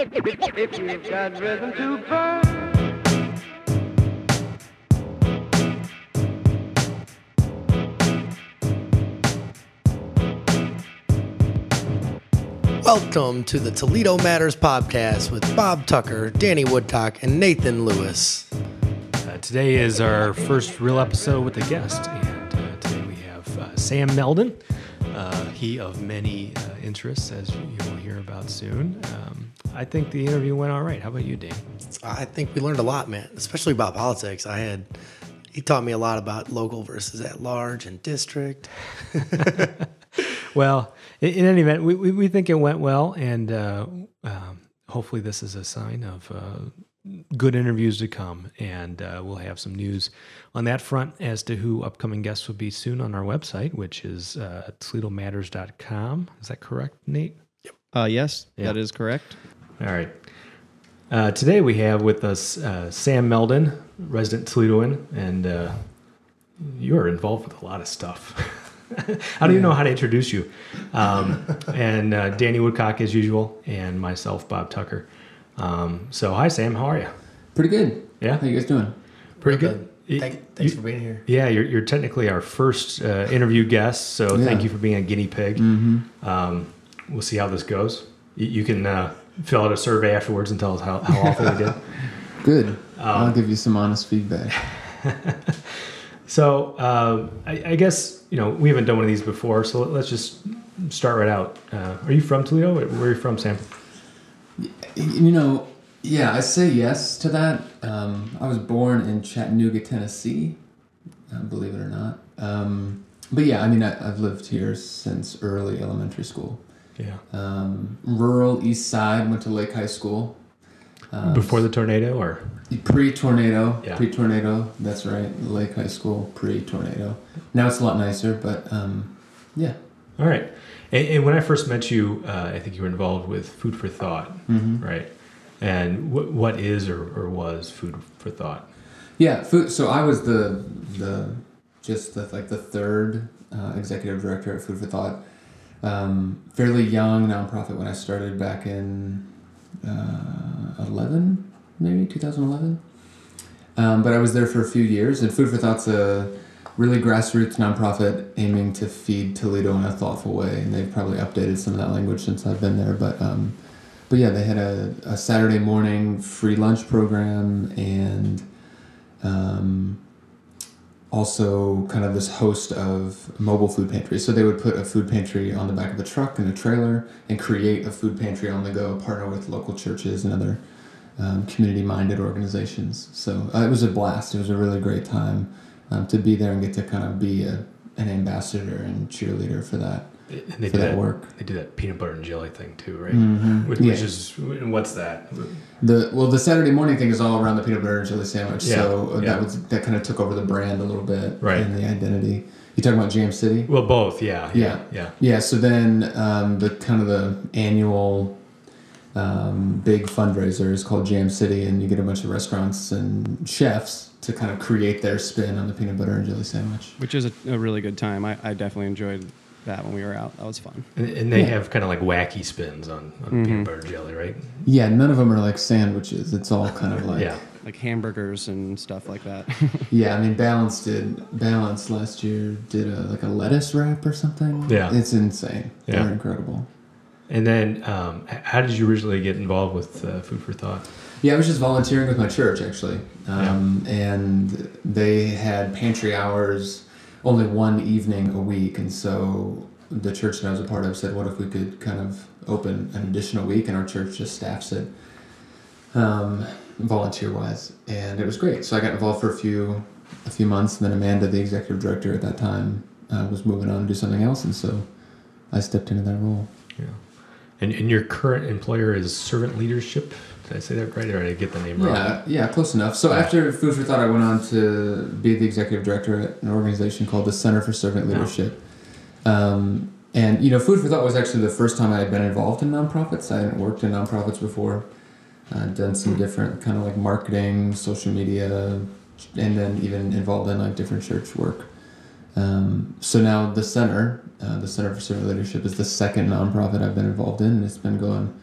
If you've got rhythm to burn. Welcome to the Toledo Matters podcast with Bob Tucker, Danny Woodcock, and Nathan Lewis. Uh, today is our first real episode with a guest, and uh, today we have uh, Sam Melden. Uh, he of many uh, interests, as you will hear about soon. Um, I think the interview went all right. How about you, Danny? I think we learned a lot, man, especially about politics. I had he taught me a lot about local versus at large and district. Well, in, in any event, we, we, we think it went well, and uh, um, hopefully this is a sign of uh, good interviews to come. And uh, we'll have some news on that front as to who upcoming guests will be soon on our website, which is uh, ToledoMatters.com. Is that correct, Nate? Uh, yes, Yeah. that is correct. All right. Uh, today we have with us uh, Sam Melden, resident Toledoan, and uh, you are involved with a lot of stuff. I don't even know how to introduce you. Um, and uh, Danny Woodcock, as usual, and myself, Bob Tucker. Um, so, hi, Sam. How are you? Pretty good. Yeah? How you guys doing? Pretty good. Thank, thanks You- for being here. Yeah, you're, you're technically our first uh, interview guest, so thank Yeah. Mm-hmm. you for being a guinea pig. Um, we'll see how this goes. You, you can uh, fill out a survey afterwards and tell us how, how awful we did. Good. Um, I'll give you some honest feedback. So uh, I, I guess you know we haven't done one of these before, so let, us just start right out. Uh, are you from Toledo? Where are you from, Sam? You know, yeah, I say yes to that. Um, I was born in Chattanooga, Tennessee, uh, believe it or not. Um, but yeah, I mean, I, I've lived here since early elementary school. Yeah. Um, rural East Side, went to Lake High School. Um, Before the tornado, or Pre-tornado, Yeah. pre-tornado. That's right, Lake High School, pre-tornado. Now it's a lot nicer, but um, yeah. all right. And, and when I first met you, uh, I think you were involved with Food for Thought, Mm-hmm. right? And what what is or, or was Food for Thought? Yeah, food. So I was the the just the like the third uh, executive director at Food for Thought. Um, fairly young nonprofit when I started back in uh, eleven, maybe two thousand eleven. Um, but I was there for a few years, and Food for Thought's a really grassroots nonprofit aiming to feed Toledo in a thoughtful way, and they've probably updated some of that language since I've been there. But um, but yeah, they had a, a Saturday morning free lunch program and um, also kind of this host of mobile food pantries. So they would put a food pantry on the back of a truck and a trailer and create a food pantry on the go, partner with local churches and other um, community minded organizations. So uh, it was a blast. It was a really great time um, to be there and get to kind of be a, an ambassador and cheerleader for that. And they For do that that work. They do that peanut butter and jelly thing too, right? Mhm. Which, Yeah. which is what's that? The well, the Saturday morning thing is all around the peanut butter and jelly sandwich. Yeah, So yeah. that was that kind of took over the brand a little bit, Right. And the identity. You talking about Jam City? Well, both. Yeah. Yeah. Yeah. Yeah. So then um, the kind of the annual um, big fundraiser is called Jam City, and you get a bunch of restaurants and chefs to kind of create their spin on the peanut butter and jelly sandwich. Which is a, a really good time. I, I definitely enjoyed that when we were out. That was fun. And, and they Yeah. have kind of like wacky spins on, on peanut butter jelly, right? Yeah, none of them are like sandwiches. It's all kind of like Yeah. Like hamburgers and stuff like that. Yeah, I mean, Balance did Balance last year did a like a lettuce wrap or something. Yeah. it's insane. Yeah. They're incredible. And then, um, how did you originally get involved with uh, Food for Thought? Yeah, I was just volunteering with my church actually, um, and they had pantry hours only one evening a week, and so the church that I was a part of said, "What if we could kind of open an additional week?" And our church just staffs it, um, volunteer wise, and it was great. So I got involved for a few a few months, and then Amanda, the executive director at that time, uh, was moving on to do something else, and so I stepped into that role. Yeah. And, and your current employer is Servant Leadership. Did I say that right, or did I get the name wrong? Yeah, yeah, close enough. So after Food for Thought, I went on to be the executive director at an organization called the Center for Servant Leadership. Um, and you know, Food for Thought was actually the first time I had been involved in nonprofits. I hadn't worked in nonprofits before. Uh, done some different kind of like marketing, social media, and then even involved in like different church work. Um, so now the center, uh, the Center for Servant Leadership, is the second nonprofit I've been involved in, and it's been going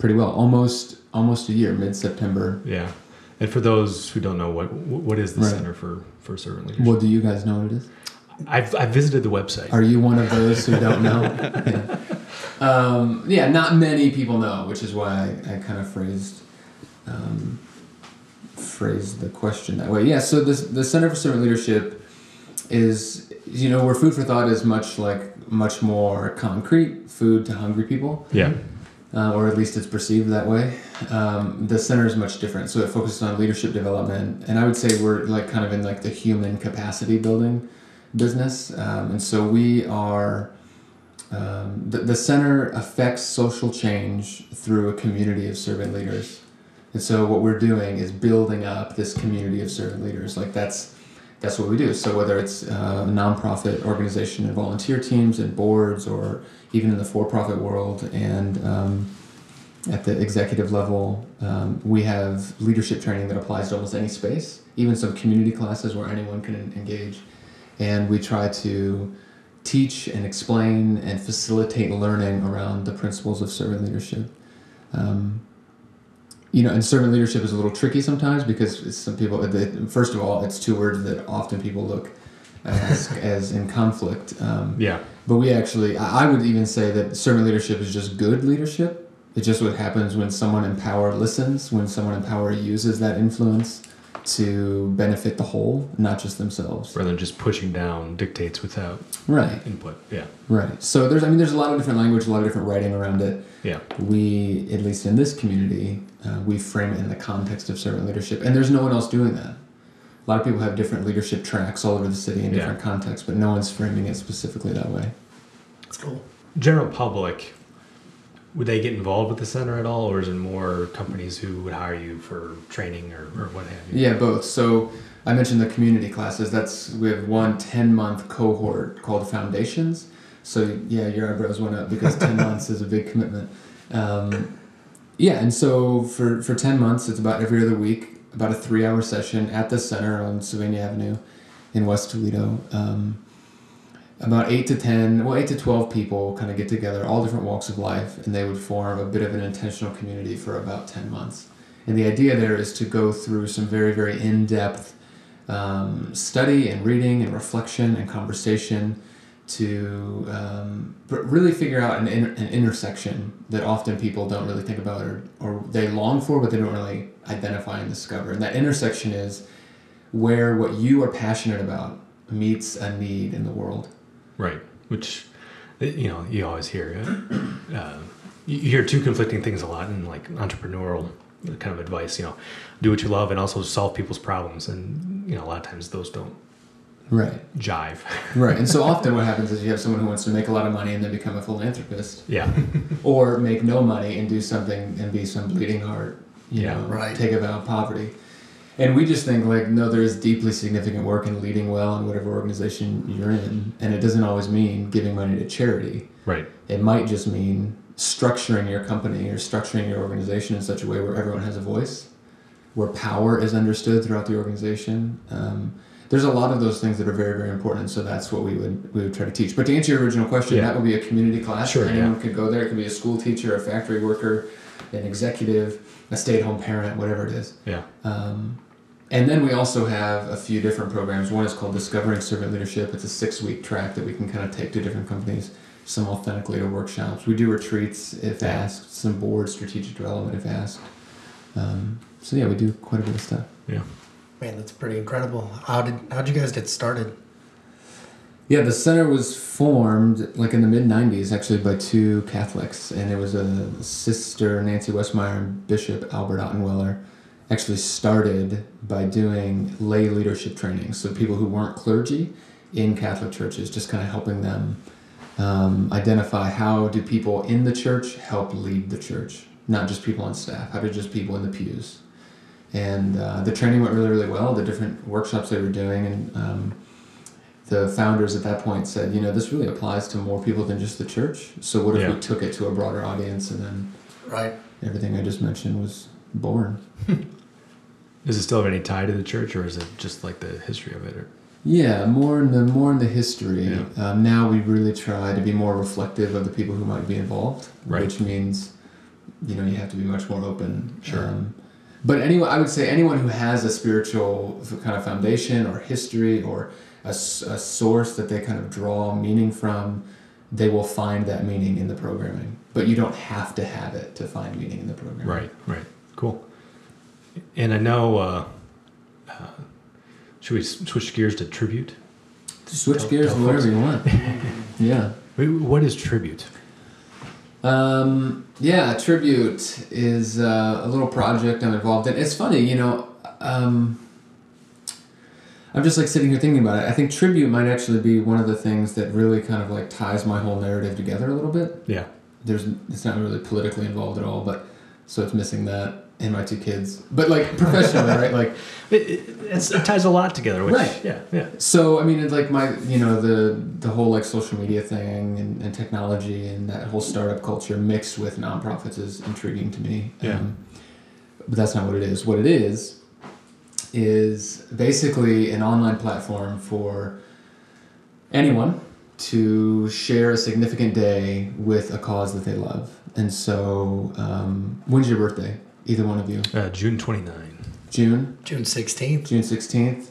pretty well. Almost almost a year, mid September. Yeah. And for those who don't know, what what is the Right. Center for for Servant Leadership? Well, do you guys know what it is? I've I've visited the website. Are you one of those who don't know? yeah. Um, yeah, not many people know, which is why I, I kind of phrased um, phrased the question that way. Yeah, so this, the Center for Servant Leadership is, you know, where Food for Thought is much like much more concrete, food to hungry people, yeah. Uh, or at least it's perceived that way. Um, the center is much different, so it focuses on leadership development, and I would say we're like kind of in like the human capacity building business, um, and so we are. Um, the, the center affects social change through a community of servant leaders. And so what we're doing is building up this community of servant leaders. Like that's that's what we do. So whether it's uh, a nonprofit organization and volunteer teams and boards, or even in the for-profit world and um, at the executive level, um, we have leadership training that applies to almost any space, even some community classes where anyone can engage. And we try to teach and explain and facilitate learning around the principles of servant leadership. Um, you know, and servant leadership is a little tricky sometimes because some people. First of all, it's two words that often people look as, as in conflict. Um, Yeah. but we actually, I I would even say that servant leadership is just good leadership. It's just what happens when someone in power listens, when someone in power uses that influence to benefit the whole, not just themselves. Rather than just pushing down dictates without Right, input. Yeah. right. So there's, I mean, there's a lot of different language, a lot of different writing around it. Yeah. We, at least in this community, uh, we frame it in the context of servant leadership, and there's no one else doing that. A lot of people have different leadership tracks all over the city in Yeah. different contexts, but no one's framing it specifically that way. That's cool. General public, would they get involved with the center at all, or is it more companies who would hire you for training or, or what have you? Yeah, both. So I mentioned the community classes. That's we have one 10 month cohort called Foundations. So yeah, your eyebrows went up because 10 months is a big commitment. Um, yeah, and so for, for 10 months, it's about every other week, about a three hour session at the center on Sylvania Avenue in West Toledo. Um, about eight to 10, well, eight to 12 people kind of get together, all different walks of life, and they would form a bit of an intentional community for about 10 months. And the idea there is to go through some very, very in depth um, study and reading and reflection and conversation to um, really figure out an, an intersection that often people don't really think about or, or they long for, but they don't really identify and discover. And that intersection is where what you are passionate about meets a need in the world. Right. Which, uh, you know, you always hear. Uh, you you hear two conflicting things a lot in like entrepreneurial kind of advice. You know, do what you love and also solve people's problems. And you know, a lot of times those don't Right. jive. Right. And so often what happens is you have someone who wants to make a lot of money and then become a philanthropist. yeah. or make no money and do something and be some bleeding heart, you Yeah. know, Right. take a vow of poverty. And we just think like, no, there is deeply significant work in leading well in whatever organization you're in, and it doesn't always mean giving money to charity. Right. It might just mean structuring your company or structuring your organization in such a way where everyone has a voice, where power is understood throughout the organization. Um, there's a lot of those things that are very, very important. So that's what we would we would try to teach. But to answer your original question, Yeah. that would be a community class. Sure, Anyone yeah. could go there. It could be a school teacher, a factory worker, an executive, a stay-at-home parent, whatever it is. Yeah. Um, and then we also have a few different programs. One is called Discovering Servant Leadership. It's a six week track that we can kind of take to different companies, some authentic leader workshops. We do retreats if Yeah. asked, some board strategic development if asked. Um, so yeah, we do quite a bit of stuff. Yeah. Man, that's pretty incredible. How did how'd you guys get started? Yeah, the center was formed like in the mid 90s actually by two Catholics, and it was a sister, Nancy Westmeyer, and Bishop Albert Ottenweller. Actually, started by doing lay leadership training. So, people who weren't clergy in Catholic churches, just kind of helping them um, identify how do people in the church help lead the church, not just people on staff, how do just people in the pews. And uh, the training went really, really well, the different workshops they were doing, and um, the founders at that point said, you know, this really applies to more people than just the church. So what if Yeah. we took it to a broader audience and then Right. everything I just mentioned was born? Does it still have any tie to the church, or is it just like the history of it? Or? Yeah, more in the more in the history. Yeah. Um, now we really try to be more reflective of the people who might be involved, Right. which means you know you have to be much more open. Sure. Um, but anyone, I would say anyone who has a spiritual kind of foundation or history or a, a source that they kind of draw meaning from, they will find that meaning in the programming. But you don't have to have it to find meaning in the program. Right, right. Cool. And I know, uh, uh, should we switch gears to tribute? Switch Tell- gears tell to whatever you want. yeah. What is tribute? Um, yeah, Tribute is uh, a little project I'm involved in. It's funny, you know. Um, I'm just like sitting here thinking about it. I think Tribute might actually be one of the things that really kind of like ties my whole narrative together a little bit. Yeah. There's it's not really politically involved at all, but so it's missing that and my two kids. But like professionally, right? Like It, it, it ties a lot together. Which, Right. Yeah, yeah. So I mean, it's like my you know the the whole like social media thing and, and technology and that whole startup culture mixed with nonprofits is intriguing to me. Yeah. Um, but that's not what it is. What it is is basically an online platform for anyone to share a significant day with a cause that they love. And so, um, when's your birthday? Either one of you? Uh, June 29. June, June 16th. June sixteenth.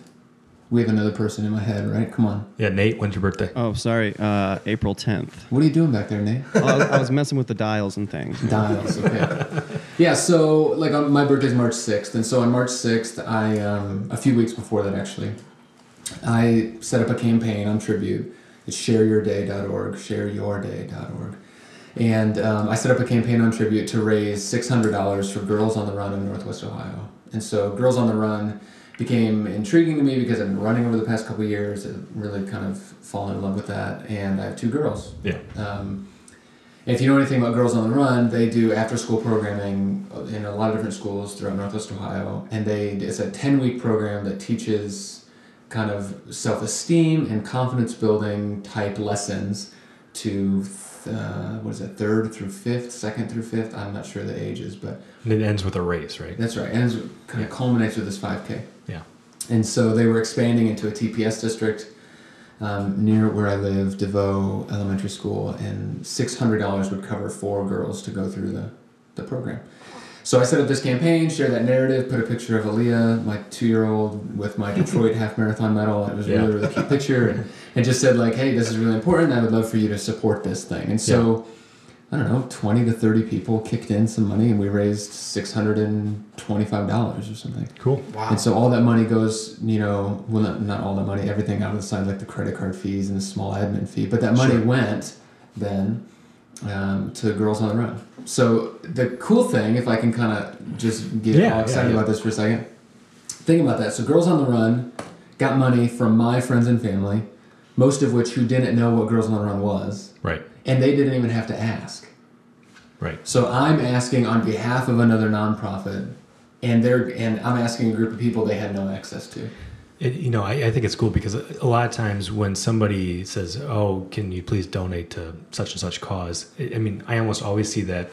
We have another person in my head, right? Come on. Yeah, Nate, when's your birthday? Oh, sorry. Uh, April 10th. What are you doing back there, Nate? Oh, I, was, I was messing with the dials and things. Dials, okay. Yeah, so like on, my birthday's March 6th, and so on March 6th, I, um, a few weeks before that actually, I set up a campaign on Tribute. It's shareyourday.org, shareyourday.org. And um, I set up a campaign on Tribute to raise $600 for Girls on the Run in Northwest Ohio. And so Girls on the Run became intriguing to me because I've been running over the past couple years, I've really kind of fallen in love with that, and I have two girls. Yeah. Um, if you know anything about Girls on the Run, they do after school programming in a lot of different schools throughout Northwest Ohio. And they it's a 10 week program that teaches kind of self esteem and confidence building type lessons to, uh, what is it, third through fifth, second through fifth? I'm not sure the ages, but And it ends with a race, right? that's right. And it kind of Yeah. culminates with this 5K. Yeah. And so they were expanding into a TPS district um, near where I live, DeVeaux Elementary School, and $600 would cover four girls to go through the, the program. So I set up this campaign, shared that narrative, put a picture of Aaliyah, my two year old, with my Detroit half marathon medal. It was a Yeah. really, really cute picture. And, and just said, like, hey, this is really important. I would love for you to support this thing. And so, I don't know, 20 to 30 people kicked in some money, and we raised $625 or something. Cool. Wow. And so all that money goes, you know, well, not, not all the money, everything out of the side, like the credit card fees and the small admin fee. But that money Sure. went then um, to Girls on the Run. So the cool thing, if I can kind of just get Yeah, all yeah, excited yeah. about this for a second, think about that. So Girls on the Run got money from my friends and family, most of which who didn't know what Girls on the Run was, Right. and they didn't even have to ask. Right. So I'm asking on behalf of another nonprofit, and they're and I'm asking a group of people they had no access to. It, you know, I, I think it's cool because a lot of times when somebody says, "Oh, can you please donate to such and such cause?" I I mean, I almost always see that.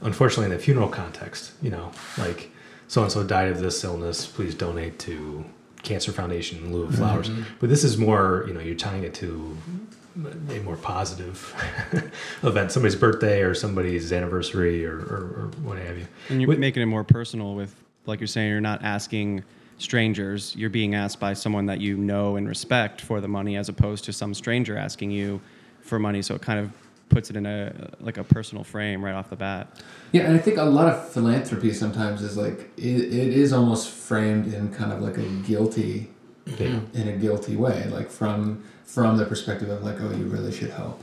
Unfortunately, in the funeral context, you know, like so and so died of this illness, please donate to Cancer Foundation in lieu of flowers. Mm-hmm. But this is more, you know, you're tying it to a more positive event, somebody's birthday or somebody's anniversary or, or, or what have you. And you're With- making it more personal with, like you're saying, you're not asking strangers. You're being asked by someone that you know and respect for the money, as opposed to some stranger asking you for money. So it kind of puts it in a like a personal frame right off the bat. Yeah, and I think a lot of philanthropy sometimes is like it, it is almost framed in kind of like a guilty Yeah. in a guilty way, like from from the perspective of like, oh, you really should help.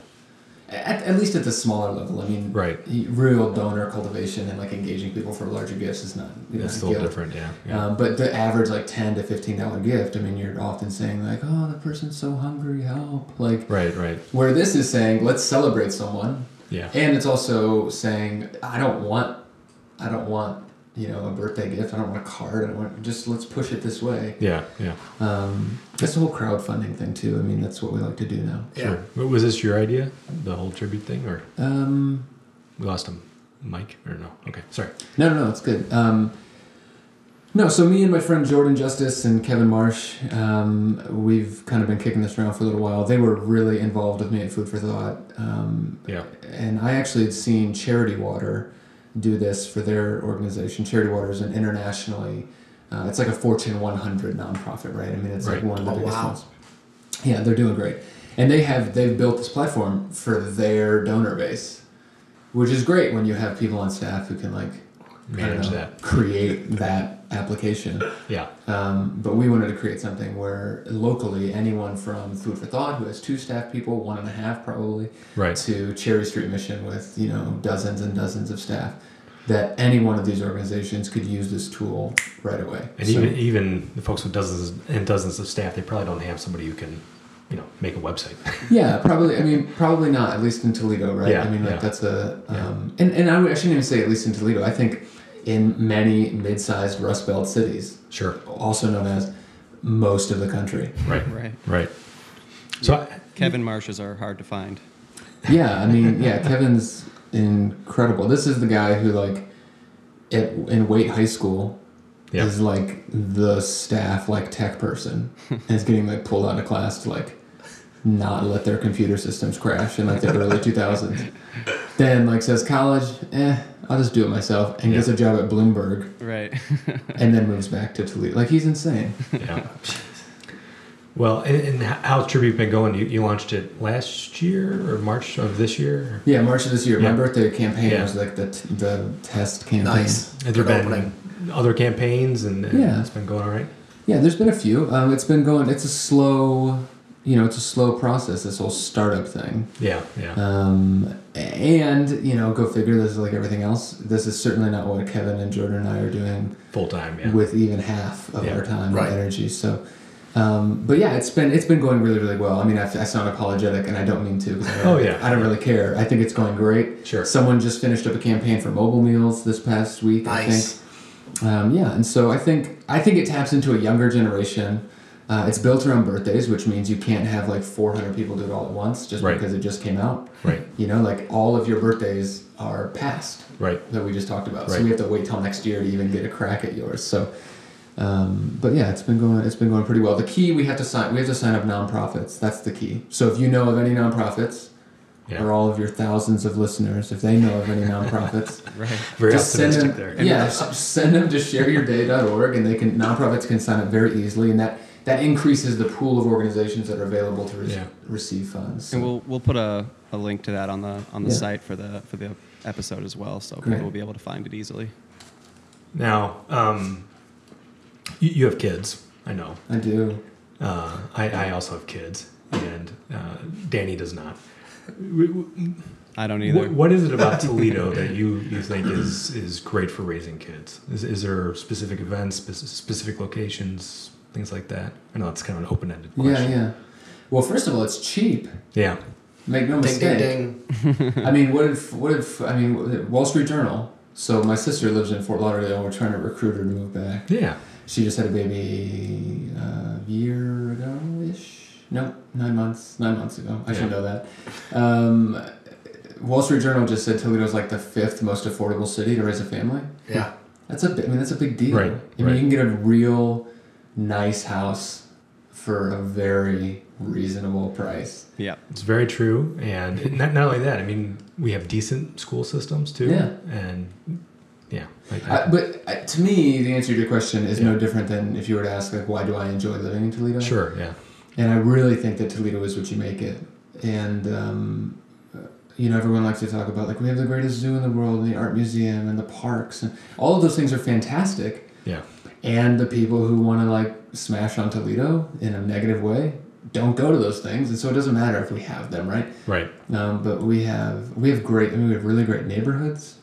At, at least at the smaller level, I mean, Right. Real donor cultivation and like engaging people for larger gifts is not. You know, It's guilt. different, yeah. yeah. Um, but the average like ten to fifteen dollar gift, I mean, you're often saying like, "Oh, the person's so hungry, help!" Like, right, right. where this is saying, "Let's celebrate someone," Yeah. and it's also saying, "I don't want, I don't want, you know, a birthday gift. I don't want a card. I don't want just let's push it this way." Yeah, yeah. Um, that's the whole crowdfunding thing too. I mean, that's what we like to do now. Yeah. Sure. But Was this your idea, the whole tribute thing, or Um, we lost him? Mike or no? Okay, sorry. No, no, no, it's good. Um, no, so me and my friend Jordan Justice and Kevin Marsh, um, we've kind of been kicking this around for a little while. They were really involved with me at Food for Thought. Um, Yeah. and I actually had seen Charity Water do this for their organization. Charity Water is an internationally, uh, it's like a Fortune 100 nonprofit, right? I mean, it's like one of the Oh, biggest wow. ones. Yeah, they're doing great, and they have they've built this platform for their donor base, which is great when you have people on staff who can like Manage know, that. create that application. Yeah. Um, but we wanted to create something where locally anyone from Food for Thought, who has two staff people, one and a half probably, Right. to Cherry Street Mission with you know dozens and dozens of staff, that any one of these organizations could use this tool right away. And So- even even the folks with dozens and dozens of staff, they probably don't have somebody who can, you know, make a website. yeah, probably. I mean, probably not. At least in Toledo, right? Yeah, I mean, like yeah. that's a. Yeah. Um, and and I, I shouldn't even say at least in Toledo. I think in many mid-sized Rust Belt cities, sure. also known as most of the country. Right. Right. Right. So I, Kevin Marshes are hard to find. Yeah, I mean, yeah, Kevin's incredible. This is the guy who like at in Waite High School Yeah. is like the staff like tech person and is getting like pulled out of class to like not let their computer systems crash in like the early 2000s. Then like says college, eh, I'll just do it myself and gets a job at Bloomberg Right. and then moves back to Toledo. Like he's insane. yeah. Well, and, and how's Tribute been going? You, you launched it last year or March of this year? Yeah, March of this year. Yeah. My birthday campaign Yeah. was like the t- the test campaign. Nice. Have there been opening. other campaigns and, and Yeah. it's been going all right? Yeah, there's been a few. Um, it's been going. It's a slow, you know, it's a slow process. This whole startup thing. Yeah. Yeah. Um, and you know, go figure. This is like everything else. This is certainly not what Kevin and Jordan and I are doing Full time. Yeah. with even half of Yeah, our time right. and energy. So, um, but yeah, it's been it's been going really really well. I mean, I, I sound apologetic, and I don't mean to. I don't, Oh, yeah. I don't really care. I think it's going great. Sure. Someone just finished up a campaign for mobile meals this past week. I Nice. think. Um, yeah, and so I think I think it taps into a younger generation. Uh, it's built around birthdays, which means you can't have like 400 people do it all at once just Right. because it just came out. Right. You know, like all of your birthdays are past Right. that we just talked about. So we have to wait till next year to even get a crack at yours. So, um, but yeah, it's been going. It's been going pretty well. The key we have to sign. We have to sign up nonprofits. That's the key. So if you know of any nonprofits, Yeah. or all of your thousands of listeners, if they know of any nonprofits, Right. Very just send them, there. Yeah, send them to shareyourday.org, and they can nonprofits can sign up very easily, and that that increases the pool of organizations that are available to re- Yeah. receive funds. And we'll we'll put a, a link to that on the on the Yeah. site for the for the episode as well, so Great. people will be able to find it easily. Now, um, you, you have kids. I know. I do. Uh, I, I also have kids, and uh, Danny does not. W- w- I don't either. What, what is it about Toledo that you, you think is, is great for raising kids? Is, is there specific events, specific locations, things like that? I know it's kind of an open ended question. yeah. Yeah. Well, first of all, it's cheap. Yeah. Make no Ding, mistake. ding, ding. I mean, what if what if I mean Wall Street Journal? So my sister lives in Fort Lauderdale. We're trying to recruit her to move back. Yeah. She just had a baby uh, a year ago ish. No, nine months. Nine months ago. I Yeah. should know that. Um, Wall Street Journal just said Toledo's like the fifth most affordable city to raise a family. Yeah. That's a big, mean that's a big deal. Right, I mean right. you can get a real nice house for a very reasonable price. yeah. It's very true. And not, not only that, I mean, we have decent school systems too. Yeah. And yeah. Like, Uh, but uh, to me, the answer to your question is Yeah. no different than if you were to ask, like, why do I enjoy living in Toledo? sure. Yeah. And I really think that Toledo is what you make it. And, um, uh, you know, everyone likes to talk about, like, we have the greatest zoo in the world, and the art museum, and the parks. And all of those things are fantastic. Yeah. And the people who want to, like, smash on Toledo in a negative way don't go to those things. And so it doesn't matter if we have them, right? Right. Um, but we have we have great. I mean, we have really great neighborhoods.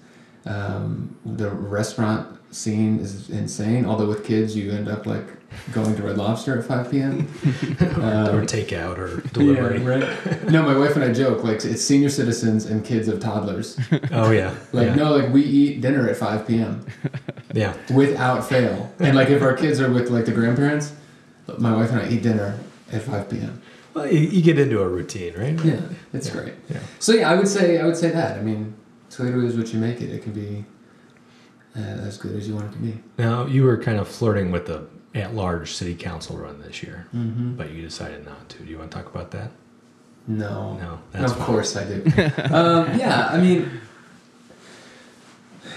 Um, the restaurant scene is insane. Although with kids, you end up like going to Red Lobster at five p.m. or Um, takeout or delivery. Yeah, right. No, my wife and I joke like it's senior citizens and kids of toddlers. Oh, yeah. Like yeah. no, like we eat dinner at five p.m. Yeah. without fail. And like if our kids are with like the grandparents, my wife and I eat dinner at five p.m. Well, you, you get into a routine, right? Yeah, it's Yeah. great. Yeah. So yeah, I would say I would say that. I mean, Toledo is what you make it. It can be uh, as good as you want it to be. Now, you were kind of flirting with the at large city council run this year, Mm-hmm. but you decided not to. Do you want to talk about that? No, No, of fine. course I do. um, yeah, I mean,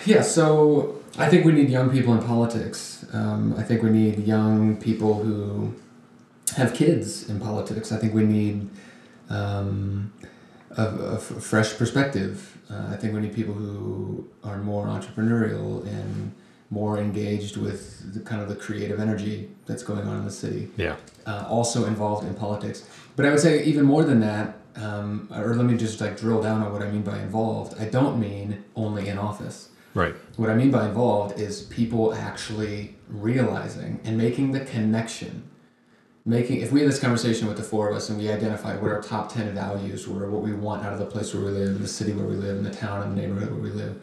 Yeah, so I think we need young people in politics. Um, I think we need young people who have kids in politics. I think we need um, a, a f- fresh perspective. Uh, I think we need people who are more entrepreneurial and more engaged with the kind of the creative energy that's going on in the city Yeah. uh, also involved in politics. But I would say even more than that, um, or let me just like drill down on what I mean by involved. I don't mean only in office. Right. What I mean by involved is people actually realizing and making the connection. Making if we had this conversation with the four of us and we identified what our top ten values were, what we want out of the place where we live, the city where we live, in the town and the neighborhood where we live,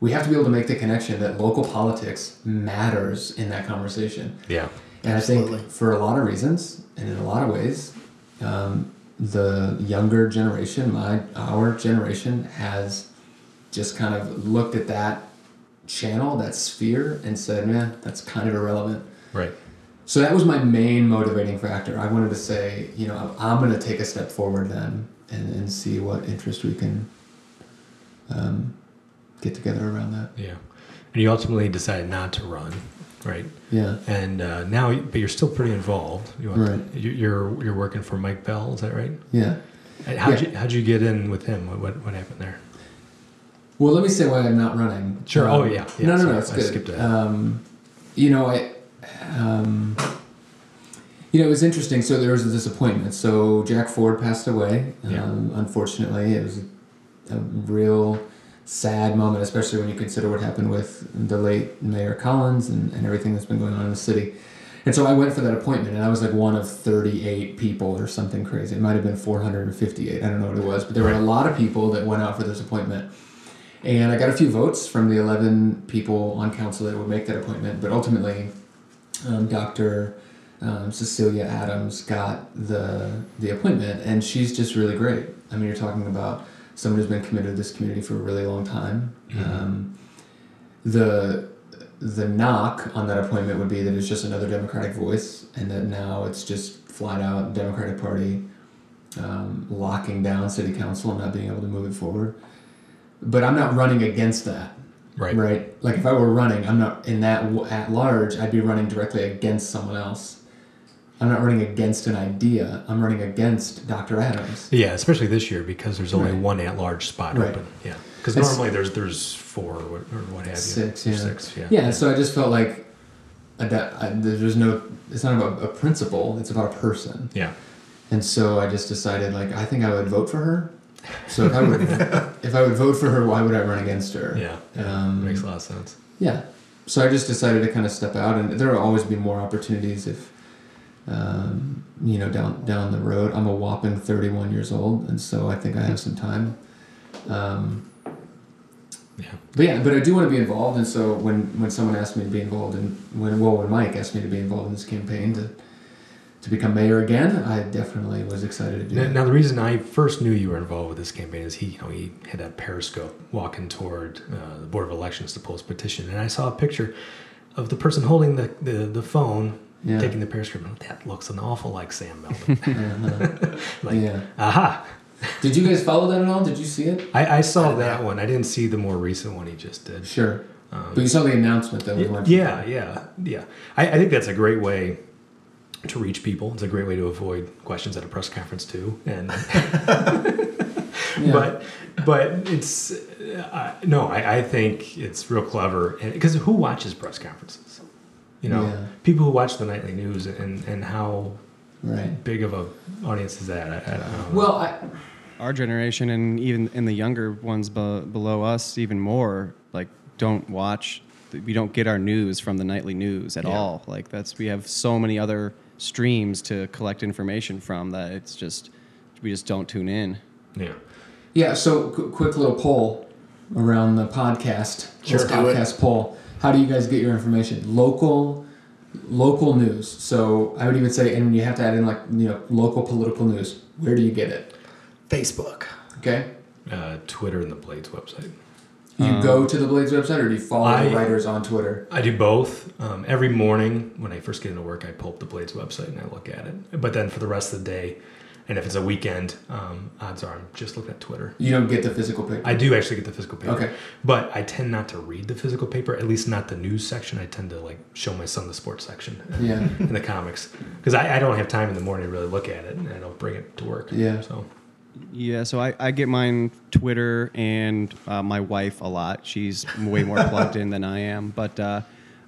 we have to be able to make the connection that local politics matters in that conversation. Yeah. And I Absolutely. think for a lot of reasons and in a lot of ways, um, the younger generation, my our generation, has just kind of looked at that channel, that sphere, and said, "Man, that's kind of irrelevant." Right. So that was my main motivating factor. I wanted to say, you know, I'm going to take a step forward then and, and see what interest we can um, get together around that. Yeah. And you ultimately decided not to run, right? Yeah. And uh, now, but you're still pretty involved. You want, Right. you- You're you're working for Mike Bell, is that right? Yeah. How'd Yeah. you how'd you get in with him? What what, what happened there? Well, let me say why I'm not running. Sure. Um, Oh, yeah. Yeah, no, no, sorry. no. It's I good. skipped ahead. Um, you know, I, um, you know, it was interesting. So there was a disappointment. So Jack Ford passed away. Yeah. Um, unfortunately, it was a, real sad moment, especially when you consider what happened with the late Mayor Collins and, and everything that's been going on in the city. And so I went for that appointment, and I was like one of 38 people or something crazy. It might have been 458. I don't know what it was, but there were a lot of people that went out for this appointment. And I got a few votes from the 11 people on council that would make that appointment, but ultimately, um, Dr. Um, Cecilia Adams got the the appointment, and she's just really great. I mean, you're talking about someone who's been committed to this community for a really long time. Um, the the knock on that appointment would be that it's just another Democratic voice, and that now it's just flat out Democratic Party um, locking down City Council and not being able to move it forward. But I'm not running against that, Right. right? Like if I were running, I'm not in that at large. I'd be running directly against someone else. I'm not running against an idea. I'm running against Dr. Adams. Yeah, especially this year because there's only Right. one at-large spot Right. open. Yeah. Because normally there's there's four or what, or what have you. Six, yeah. Six. Yeah. Yeah, so I just felt like that, I, there's no. It's not about a principle. It's about a person. Yeah. And so I just decided, like, I think I would vote for her. So if I would, if I would vote for her, why would I run against her? Yeah. Um, Makes a lot of sense. Yeah. So I just decided to kind of step out, and there will always be more opportunities if, um, you know, down down the road. I'm a whopping 31 years old, and so I think I have some time. Um, Yeah. but yeah, but I do want to be involved, and so when when someone asked me to be involved, and when well, when Mike asked me to be involved in this campaign to to become mayor again, I definitely was excited to do Now, now the reason I first knew you were involved with this campaign is he, you know, he had that periscope walking toward uh, the board of elections to post petition, and I saw a picture of the person holding the the, the phone Yeah. taking the periscope. and That looks an awful like Sam Melden. Uh-huh. like, yeah. aha! Did you guys follow that at all? Did you see it? I, I saw that one. I didn't see the more recent one he just did. Sure. Um, But you saw the announcement that we went. Yeah, yeah, yeah. I, I think that's a great way to reach people. It's a great way to avoid questions at a press conference too. And Yeah. but but it's uh, no, I, I think it's real clever because who watches press conferences? You know, Yeah. people who watch the nightly news and and how Right. big of a audience is that? I, I don't know. Well, I, our generation and even in the younger ones be- below us even more like don't watch we don't get our news from the nightly news at Yeah. all like that's we have so many other streams to collect information from that it's just we just don't tune in yeah, yeah. So, qu- quick little poll around the podcast. Sure. Little Do it. podcast poll. How do you guys get your information? Local, local news. So I would even say, and you have to add in like you know local political news. Where do you get it? Facebook. Okay. uh, Twitter and the Blades website. You go to the Blades website, or do you follow I- the writers on Twitter? I do both. Um, every morning when I first get into work, I pull up the Blades website and I look at it. But then for the rest of the day, And if it's a weekend, um, odds are I'm just looking at Twitter. You don't get the physical paper. I do actually get the physical paper. Okay. But I tend not to read the physical paper, at least not the news section. I tend to like show my son the sports section Yeah. and the comics because I, I don't have time in the morning to really look at it and I don't bring it to work. Yeah. So Yeah, so I, I get mine Twitter and uh, my wife a lot. She's way more plugged in than I am. But uh,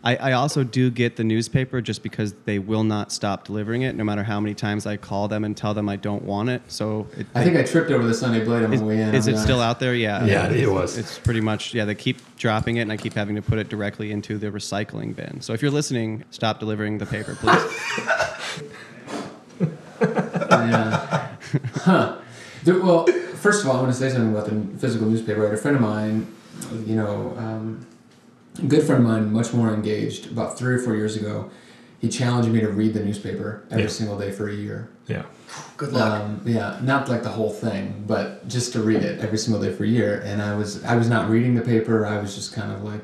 I, I also do get the newspaper just because they will not stop delivering it, no matter how many times I call them and tell them I don't want it. So it, I think I tripped over the Sunday Blade on is, my way in. is it still out there? Yeah. Yeah, it was. It's pretty much yeah. They keep dropping it, and I keep having to put it directly into the recycling bin. So if you're listening, stop delivering the paper, please. Yeah. huh. There- well, first of all, I want to say something about the physical newspaper. I had a friend of mine, you know, um, a good friend of mine, much more engaged, about three or four years ago. He challenged me to read the newspaper every Yeah. single day for a year. yeah, Good luck. Um, yeah, not like the whole thing, but just to read it every single day for a year. And I was I was not reading the paper. I was just kind of like,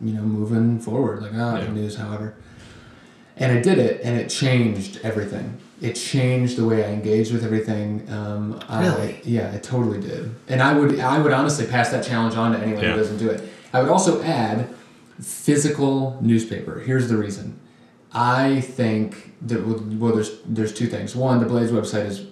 you know, moving forward, like ah, Yeah. news, however. And I did it, and it changed everything. It changed the way I engaged with everything. Um, I, Really? yeah, it totally did. And I would I would honestly pass that challenge on to anyone Yeah. who doesn't do it. I would also add physical newspaper. Here's the reason. I think that well, there's there's two things. One, the Blades website is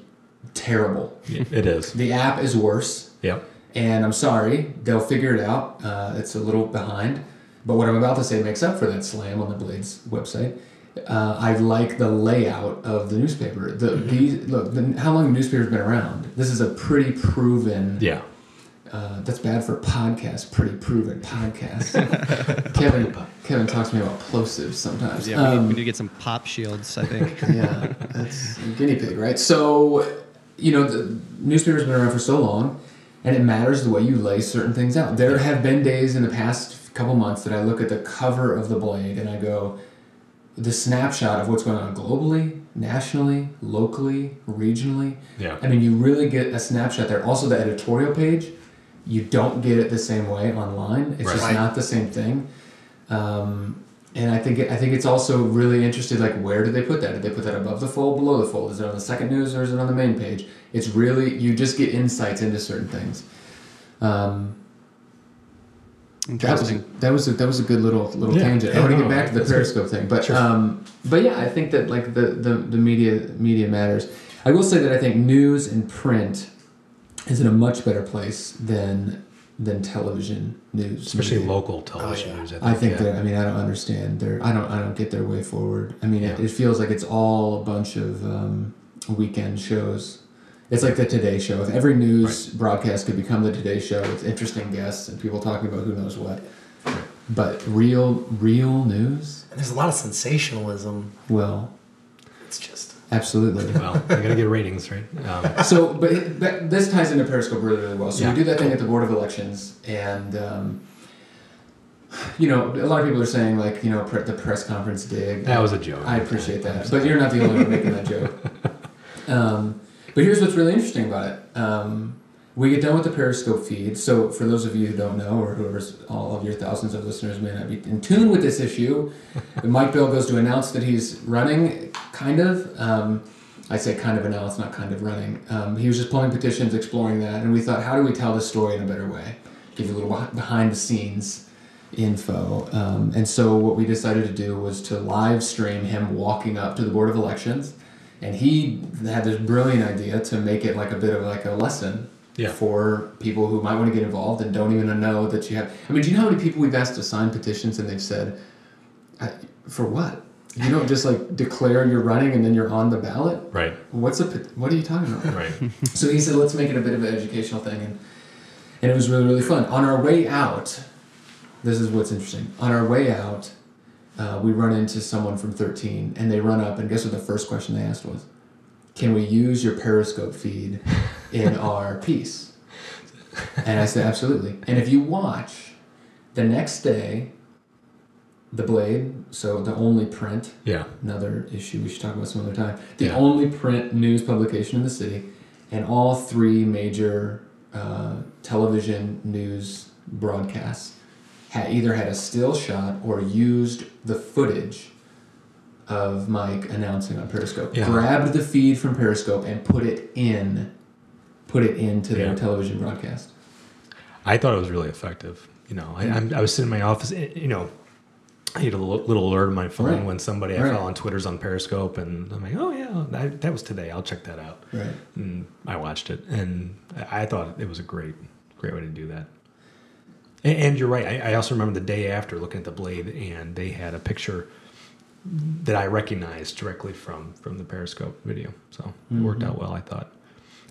terrible. it is. The app is worse, Yep. and I'm sorry, they'll figure it out. Uh, it's a little behind, but what I'm about to say makes up for that slam on the Blades website. Uh, I like the layout of the newspaper. The these look, the, how long the newspaper's been around? This is a pretty proven. Yeah. Uh, that's bad for podcast. Pretty proven podcast. Kevin Kevin talks to me about plosives sometimes. yeah, we, need, Um, we need to get some pop shields. I think. yeah, that's guinea pig, right? So, you know, the newspaper's been around for so long, and it matters the way you lay certain things out. There have been days in the past couple months that I look at the cover of the Blade and I go, the snapshot of what's going on globally, nationally, locally, regionally. Yeah. I mean, you really get a snapshot there. Also, the editorial page, you don't get it the same way online. It's just not the same thing. Um, and I think it, I think it's also really interesting. Like, where did they put that? Did they put that above the fold, below the fold? Is it on the second news or is it on the main page? It's really you just get insights into certain things. Um, that was a, that was a, that was a good little little Yeah. tangent. I Yeah, want to get back to the good. Periscope thing, but Sure. um, but yeah, I think that like the, the the media media matters. I will say that I think news and print is in a much better place than than television news, Especially media. local television yeah. news. I think yeah. that I mean I don't understand their I don't I don't get their way forward. I mean it, it feels like it's all a bunch of um, weekend shows. It's like the Today Show. If every news broadcast could become the Today Show with interesting guests and people talking about who knows what, but real real news, And there's a lot of sensationalism. well, It's just absolutely. Well, you got to get ratings, right? Um, so, but, but this ties into Periscope really, really well. So Yeah. we do that thing at the Board of Elections, and um, you know, a lot of people are saying like, you know, pre- the press conference dig. that was a joke. I appreciate that, but you're not the only one making that joke. Um, but here's what's really interesting about it. Um, we get done with the Periscope feed. So for those of you who don't know, or whoever's all of your thousands of listeners may not be in tune with this issue, Mike Bell goes to announce that he's running, kind of. Um, I say kind of announce, not kind of running. Um, he was just pulling petitions, exploring that, and we thought, how do we tell this story in a better way? Give you a little behind the scenes info. Um, and so what we decided to do was to live stream him walking up to the Board of Elections. And he had this brilliant idea to make it like a bit of like a lesson Yeah. for people who might want to get involved and don't even know that you have. I mean, do you know how many people we've asked to sign petitions and they've said, for what? You don't just like declare you're running and then you're on the ballot? Right. What's a, what are you talking about? Right. So he said, let's make it a bit of an educational thing. And, and it was really, really fun. On our way out, this is what's interesting. On our way out, uh, we run into someone from 13, and they run up, and guess what the first question they asked was? Can we use your Periscope feed in our piece? And I said, absolutely. And if you watch, the next day, The Blade, so the only print Yeah. another issue we should talk about some other time. The Yeah. only print news publication in the city, and all three major uh, television news broadcasts had either had a still shot or used the footage of Mike announcing on Periscope. Yeah. Grabbed the feed from Periscope and put it in, put it into their Yeah. television broadcast. I thought it was really effective. You know, I, I'm, I was sitting in my office. eh, You know, I get a little, alert on my phone Right. when somebody I Right. follow on Twitter's on Periscope, and I'm like, oh yeah, that, that was today. I'll check that out. Right. And I watched it, and I thought it was a great, great way to do that. And, and you're right. I, I also remember the day after looking at the blade, and they had a picture that I recognized directly from from the Periscope video. So it worked out well, I thought.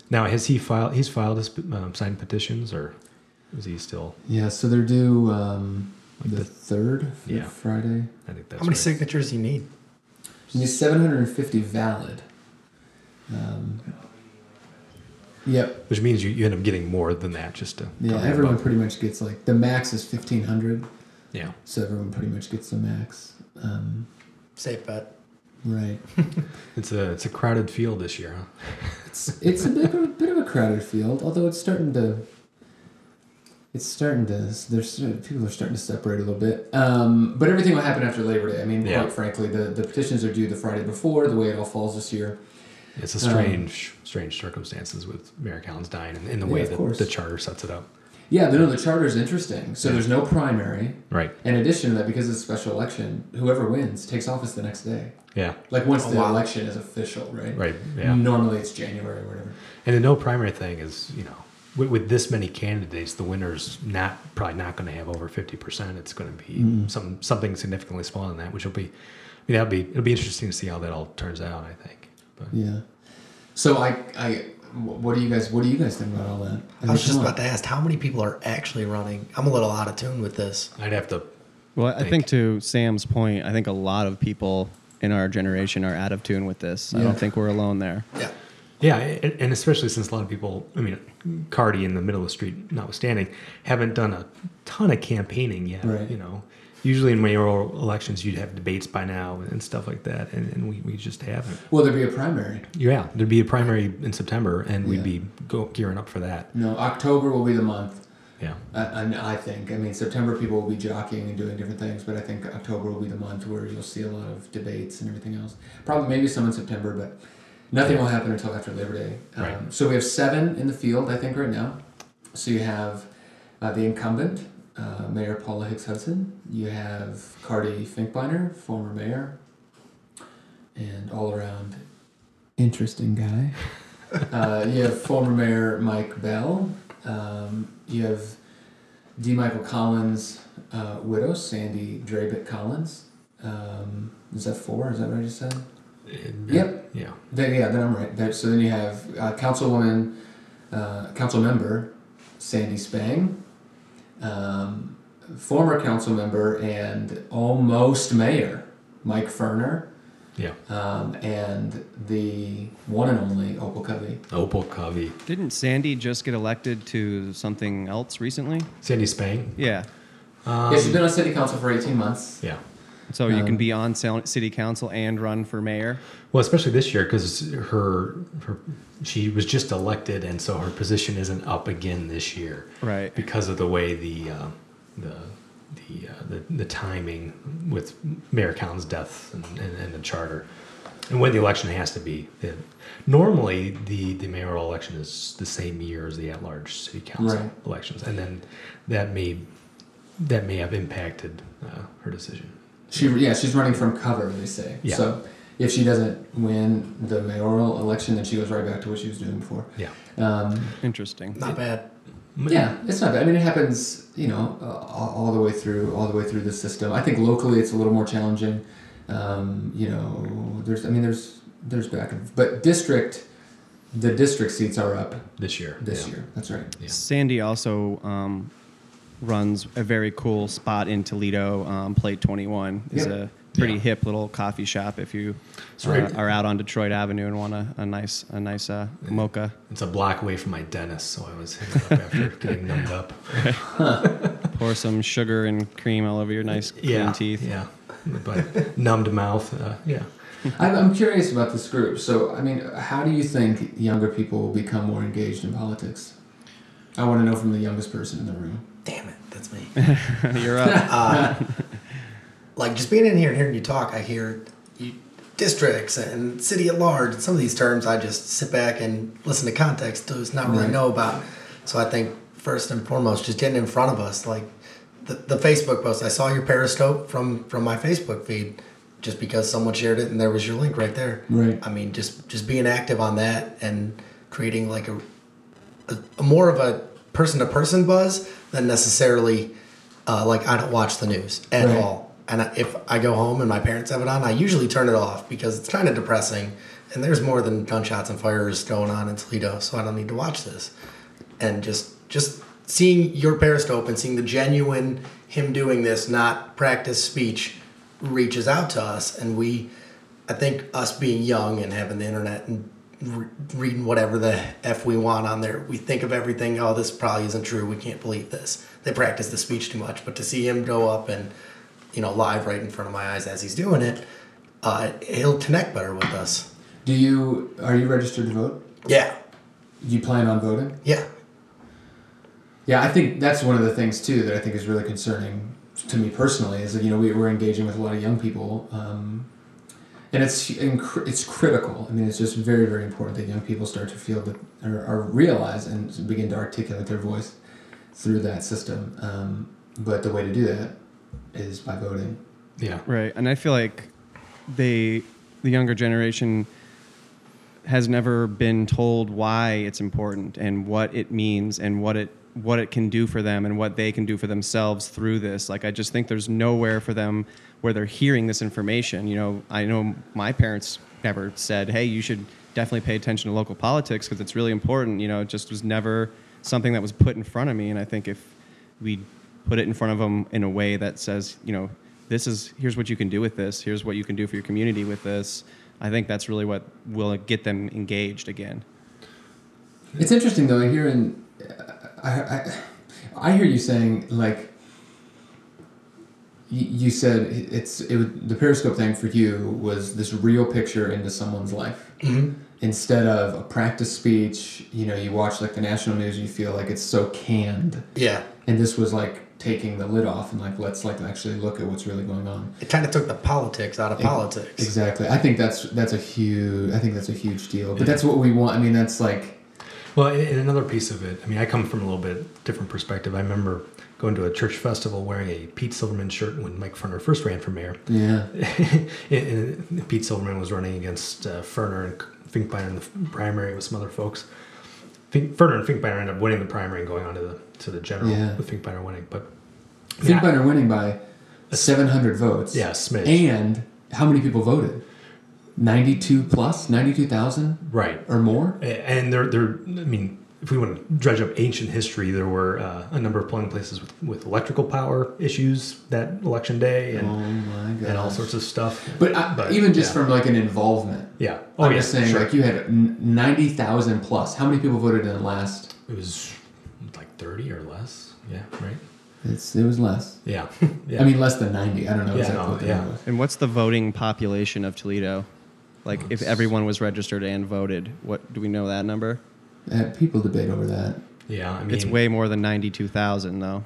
Now, has he filed? He's filed his um, signed petitions, or is he still? Yeah. So they're due um, Like the the- third Yeah. Friday. I think that's How many right. signatures do you need? You need 750 valid. Um, yep. Which means you, you end up getting more than that, just to Yeah. Everyone butt. pretty much gets like the max is 1500, Yeah, so everyone pretty much gets the max. Um, Safe bet. right. it's a it's a crowded field this year, huh? It's it's a bit of a bit of a crowded field, although it's starting to. It's starting to. There's people are starting to separate a little bit. Um, but everything will happen after Labor Day. I mean, Yeah. quite frankly, the the petitions are due the Friday before. The way it all falls this year. It's a Um, strange strange circumstances with Mayor Collins dying, and in the Yeah, way of that course. the charter sets it up. Yeah, no, the charter is interesting. So there's no primary. Right. In addition to that, because it's a special election, whoever wins takes office the next day. Yeah. Like once Oh, the wow. election is official, right? Right. Yeah. Normally it's January or whatever. And the no primary thing is, you know, with, with this many candidates, the winner's not probably not going to have over fifty percent. It's going to be Mm-hmm. some something significantly smaller than that, which will be, I mean, that'll be it'll be interesting to see how that all turns out. I think. But Yeah. So I, I, what do you guys, what do you guys think about all that? I was just about on. to ask how many people are actually running. I'm a little out of tune with this. I'd have to. Well, I think. think to Sam's point, I think a lot of people in our generation are out of tune with this. I don't think we're alone there. Yeah. Yeah, and and especially since a lot of people, I mean, Carty in the middle of the street notwithstanding, haven't done a ton of campaigning yet. Right. You know, usually in mayoral elections, you'd have debates by now and stuff like that, and, and we, we just haven't. Well, there'd be a primary. Yeah, there'd be a primary in September, and we'd be go, gearing up for that. No, October will be the month. Yeah. I, I, I think. I mean, September people will be jockeying and doing different things, but I think October will be the month where you'll see a lot of debates and everything else. Probably maybe some in September, but nothing will happen until after Labor Day. Um, Right. So we have seven in the field, I think, right now. So you have uh, the incumbent, uh, Mayor Paula Hicks Hudson. You have Carty Finkbeiner, former mayor, and all around interesting guy. uh, you have former Mayor Mike Bell. Um, you have D. Michael Collins' uh, widow, Sandy Drabik Collins. Um, is that four? Is that what I just said? Yep. Yeah. Then, yeah, then I'm right. There, so then you have uh, Councilwoman, uh, Council Member Sandy Spang, um, former Council Member and almost Mayor Mike Ferner, Yeah. um, and the one and only Opal Covey. Opal Covey, Didn't Sandy just get elected to something else recently? Sandy Spang. Yeah. Um, yeah, she's been on City Council for 18 months. yeah. So you Um, can be on city council and run for mayor. Well, especially this year because her, her she was just elected, and so her position isn't up again this year, Right. Because of the way the uh, the the, uh, the the timing with Mayor Collins' death and, and, and the charter, and when the election has to be. It, normally, the the mayoral election is the same year as the at-large city council Right. elections, and then that may that may have impacted uh, her decision. She yeah, she's running from cover, they say. Yeah. So if she doesn't win the mayoral election, then she goes right back to what she was doing before. Yeah. Um, Interesting. Not bad. yeah, it's not bad. I mean, it happens, you know, uh, all, all the way through, all the way through the system. I think locally it's a little more challenging. Um, you know, there's, I mean, there's, there's back and, but district, the district seats are up This year. this yeah. year. That's right. Yeah. Sandy also um, runs a very cool spot in Toledo. Um, Plate 21 is Yep. a pretty Yeah. hip little coffee shop if you uh, right. are out on Detroit Avenue and want a, a nice a nice uh, mocha. It's a block away from my dentist, so I was hitting up after getting numbed up. Pour some sugar and cream all over your nice clean Yeah, teeth. yeah, but numbed mouth. Uh, yeah, I'm, I'm curious about this group. So, I mean, how do you think younger people will become more engaged in politics? I want to know from the youngest person in the room. Damn it, that's me. You're up. Uh, like just being in here and hearing you talk, I hear you districts and city at large. Some of these terms I just sit back and listen to context to not really Right. know about. So I think first and foremost, just getting in front of us, like the, the Facebook post. I saw your Periscope from from my Facebook feed, just because someone shared it and there was your link right there. Right. I mean, just just being active on that and creating like a, a, a more of a person to person buzz than necessarily uh, like I don't watch the news at Right. all. And I- if I go home and my parents have it on, I usually turn it off because it's kind of depressing. And there's more than gunshots and fires going on in Toledo, so I don't need to watch this. And just just seeing your Periscope and seeing the genuine him doing this, not practice speech, reaches out to us, and we, I think us being young and having the internet and re- reading whatever the f we want on there, we think of everything. Oh, this probably isn't true. We can't believe this. They practice the speech too much. But to see him go up and, you know, live right in front of my eyes as he's doing it, uh, he'll connect better with us. Do you are you registered to vote? Yeah, you plan on voting? yeah, Yeah, I think that's one of the things too that I think is really concerning to me personally is that you know we, we're engaging with a lot of young people, um, and it's it's critical. I mean, it's just very very important that young people start to feel that or, or realize and begin to articulate their voice through that system. Um, but the way to do that is by voting. Yeah. Right. And I feel like they, the younger generation, has never been told why it's important and what it means and what it what it can do for them and what they can do for themselves through this. Like I just think there's nowhere for them where they're hearing this information. You know, I know my parents never said, "Hey, you should definitely pay attention to local politics because it's really important." You know, it just was never something that was put in front of me. And I think if we put it in front of them in a way that says, you know, this is here's what you can do with this. Here's what you can do for your community with this. I think that's really what will get them engaged again. It's interesting though. I hear in, I, I, I hear you saying like. You, said it's it was, the Periscope thing for you was this real picture into someone's life mm-hmm. instead of a practice speech. You know, you watch like the national news, you feel like it's so canned, yeah. and this was like taking the lid off and like let's like actually look at what's really going on. It kind of took the politics out of politics. Exactly. I think that's that's a huge. I think that's a huge deal. But that's what we want. I mean, that's like. Well, and another piece of it, I mean, I come from a little bit different perspective. I remember going to a church festival wearing a Pete Silverman shirt when Mike Ferner first ran for mayor. Yeah. and, Pete Silverman was running against uh, Ferner and Finkbeiner in the primary with some other folks. Fink, Ferner and Finkbeiner ended up winning the primary and going on to the to the general Yeah. with Finkbeiner winning. But Finkbeiner winning by 700 votes. yeah, smidge. And how many people voted? 92 92,000 right. or more? A- And there, there. I mean, if we want to dredge up ancient history, there were uh, a number of polling places with, with electrical power issues that election day, and oh my god. and all sorts of stuff. But, I, even just yeah. from like an involvement. yeah, oh, I'm yeah, just saying, sure. like you had 90,000 plus. How many people voted in the last? it was like thirty or less. Yeah, right. It's, it was less. Yeah, yeah. I mean, less than 90. I don't know Yeah, exactly no, what the yeah. number was. And what's the voting population of Toledo? Like, if everyone was registered and voted, what do we know that number? Uh, people debate over that. yeah, I mean, It's way more than ninety-two thousand, though.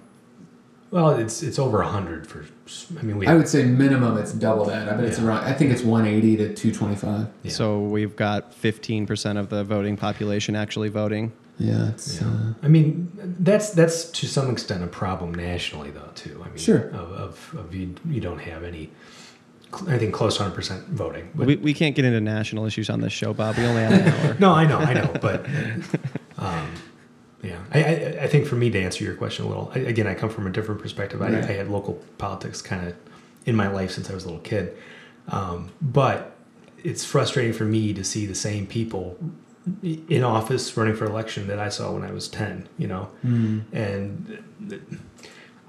well. It's it's over a hundred for. I mean, we. I would say minimum it's double that. I bet it's around, I think it's 180 to 225. Yeah. So we've got fifteen percent of the voting population actually voting. Yeah, it's. Yeah. Uh, I mean, that's that's to some extent a problem nationally, though. Too. I mean, Sure. Of, of, of you, you don't have any cl- anything close to 100 percent voting. But we, we can't get into national issues on this show, Bob. We only have an hour. no, I know, I know, but um, yeah, I, I, I think for me to answer your question a little, I, again, I come from a different perspective. I, Right. I had local politics kind of in my life since I was a little kid, um, but it's frustrating for me to see the same people in office running for election that I saw when I was ten. You know, and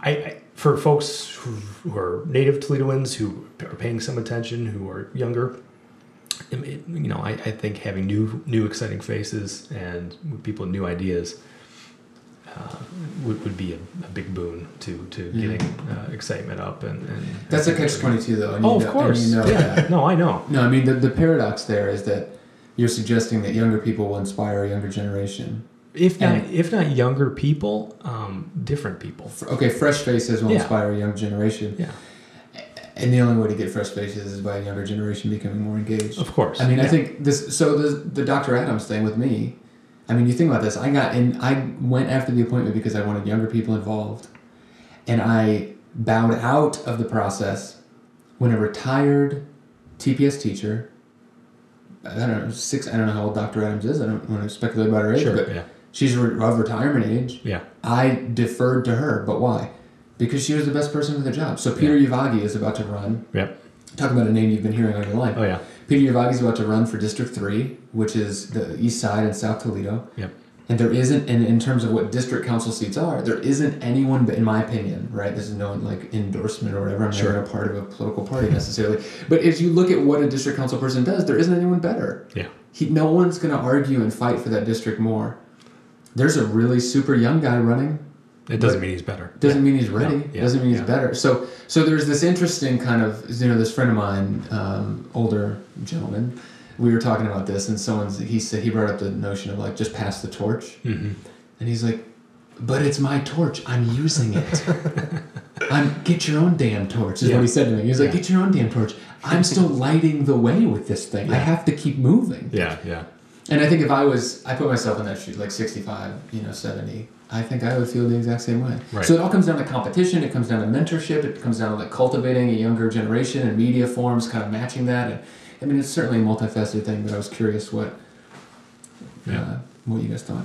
I, I for folks who, who are native Toledoans who are paying some attention, who are younger, I you know, I, I think having new, new exciting faces and people with new ideas uh, would, would be a, a big boon to to Yeah. getting uh, excitement up and, and that's a catch 22, though. And Oh, you of know, course. you know yeah. that. No, I know. No, I mean, the, the paradox there is that you're suggesting that younger people will inspire a younger generation. If not, And- if not younger people, um, different people. Okay, fresh faces will Yeah. inspire a young generation. Yeah. and the only way to get fresh faces is by a younger generation becoming more engaged. Of course. I mean, I think this. So the the Dr. Adams thing with me. I mean, you think about this. I got in. I went after the appointment because I wanted younger people involved, and I bowed out of the process when a retired TPS teacher. I don't know six. I don't know how old Dr. Adams is. I don't want to speculate about her age, Sure. but Yeah. She's re- of retirement age. Yeah. I deferred to her, but why? Because she was the best person for the job. So Peter Ujvagi is about to run. Yep. Talk about a name you've been hearing all your life. Oh yeah. Peter Ujvagi is about to run for District 3, which is the east side and South Toledo. Yep. And there isn't, and in terms of what district council seats are, there isn't anyone, but in my opinion, right? This is no like endorsement or whatever. I'm Sure. not a part of a political party necessarily. But as you look at what a district council person does, there isn't anyone better. Yeah. He, no one's going to argue and fight for that district more. There's a really super young guy running. It doesn't mean he's better. Doesn't Yeah. mean he's ready. No, yeah, Doesn't mean he's yeah. better. So so there's this interesting kind of you know this friend of mine, um, older gentleman. We were talking about this, and someone's he said he brought up the notion of like just pass the torch, Mhm. and he's like, but it's my torch. I'm using it. I'm get your own damn torch is what he said to me. He was like, get your own damn torch. I'm still lighting the way with this thing. I have to keep moving. Yeah. Yeah. And I think if I was, I put myself in that shoe, like 65, you know, 70, I think I would feel the exact same way. Right. So it all comes down to competition. It comes down to mentorship. It comes down to like cultivating a younger generation and media forms, kind of matching that. And I mean, it's certainly a multifaceted thing, but I was curious what, Yeah. uh, what you guys thought.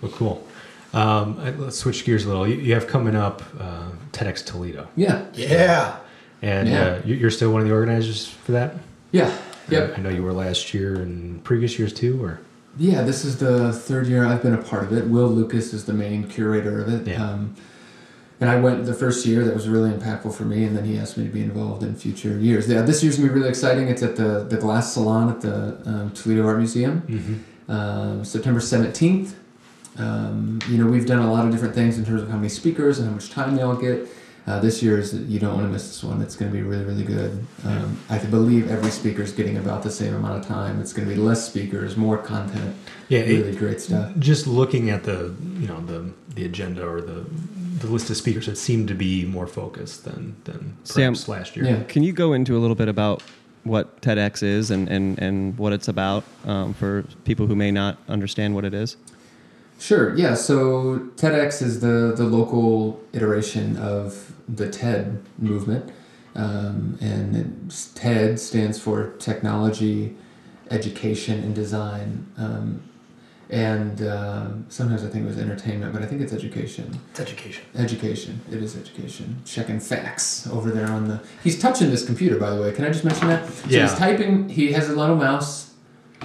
Well, cool. Um, let's switch gears a little. You, you have coming up uh, TEDx Toledo, Yeah. Yeah. and Yeah. uh, you're still one of the organizers for that. Yeah. Yep. I know you were last year and previous years too, or Yeah, this is the third year I've been a part of it. Will Lucas is the main curator of it. Yeah. Um, and I went the first year. That was really impactful for me, and then he asked me to be involved in future years. Yeah, this year's gonna be really exciting. It's at the the Glass Salon at the um, Toledo Art Museum, um, September seventeenth. Um, you know, we've done a lot of different things in terms of how many speakers and how much time they all get. Uh, this year is you don't want to miss this one. It's going to be really, really good. Um, I believe every speaker is getting about the same amount of time. It's going to be less speakers, more content. Yeah, it- really great stuff. just looking at the you know the the agenda or the the list of speakers, it seemed to be more focused than than Sam- last year. Yeah. Can you go into a little bit about what TEDx is and, and, and what it's about um, for people who may not understand what it is? Sure. Yeah. So TEDx is the the local iteration of the TED movement, um, and it's, TED stands for Technology, Education, and Design. Um, and um sometimes I think it was entertainment, but I think it's education. It's education. Education. It is education. Checking facts over there on the. He's touching this computer, by the way. Can I just mention that? So Yeah. he's typing. He has a little mouse.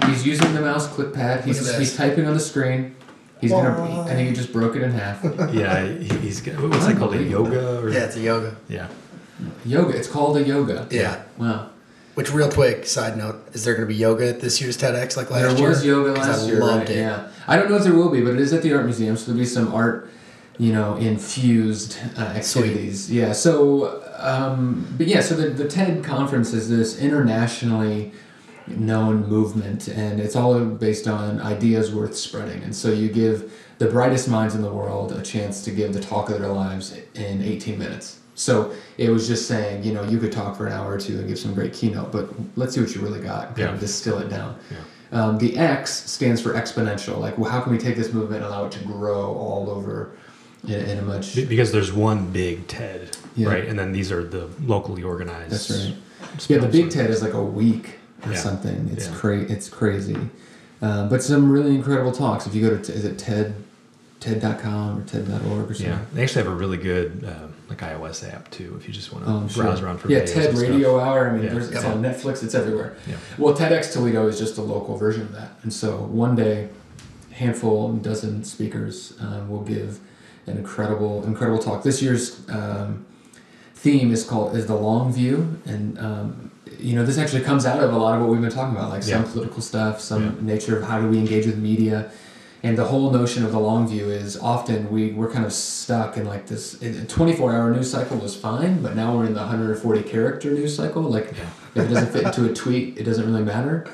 He's using the mouse click pad. He's Look he's typing on the screen. He's gonna. I think he just broke it in half. yeah. he- He's got- what's that called? A yoga or Yeah, it's a yoga. yeah. yoga. It's called a yoga. Yeah. Wow. Which, real quick, side note, is there going to be yoga at this year's TEDx like last year? there year? was yoga 'Cause last I year. loved right? it. Yeah. I don't know if there will be, but it is at the art museum, so there'll be some art, you know, infused uh, activities. Yeah. So, um, but yeah. So the the TED conference is this internationally known movement, and it's all based on ideas worth spreading. And so you give the brightest minds in the world a chance to give the talk of their lives in 18 minutes. So it was just saying, you know, you could talk for an hour or two and give some great keynote, but let's see what you really got. Yeah. distill it down. Yeah. Um, the X stands for exponential. Like, well, how can we take this movement and allow it to grow all over in, in a much. Because there's one big TED, Yeah. right? And then these are the locally organized. That's right. Yeah, the big. TED is like a week or Yeah. something. It's Yeah. cra- It's crazy. Uh, but some really incredible talks. If you go to, is it TED, TED.com or TED.org or something? Yeah, they actually have a really good uh, like iOS app too. If you just want to Oh, browse sure. around for yeah, TED. Radio Hour. I mean, Yeah. there's, it's Yeah. on Netflix. It's everywhere. Yeah. Well, TEDx Toledo is just a local version of that, and so one day, handful, dozen speakers um, will give an incredible, incredible talk. This year's um, theme is called is the long view, and um, you know this actually comes out of a lot of what we've been talking about, like some political stuff, some Yeah. nature of how do we engage with media. And the whole notion of the long view is often we, we're kind of stuck in like this. 24 hour news cycle was fine, but now we're in the 140 character news cycle. Like, if it doesn't fit into a tweet, it doesn't really matter.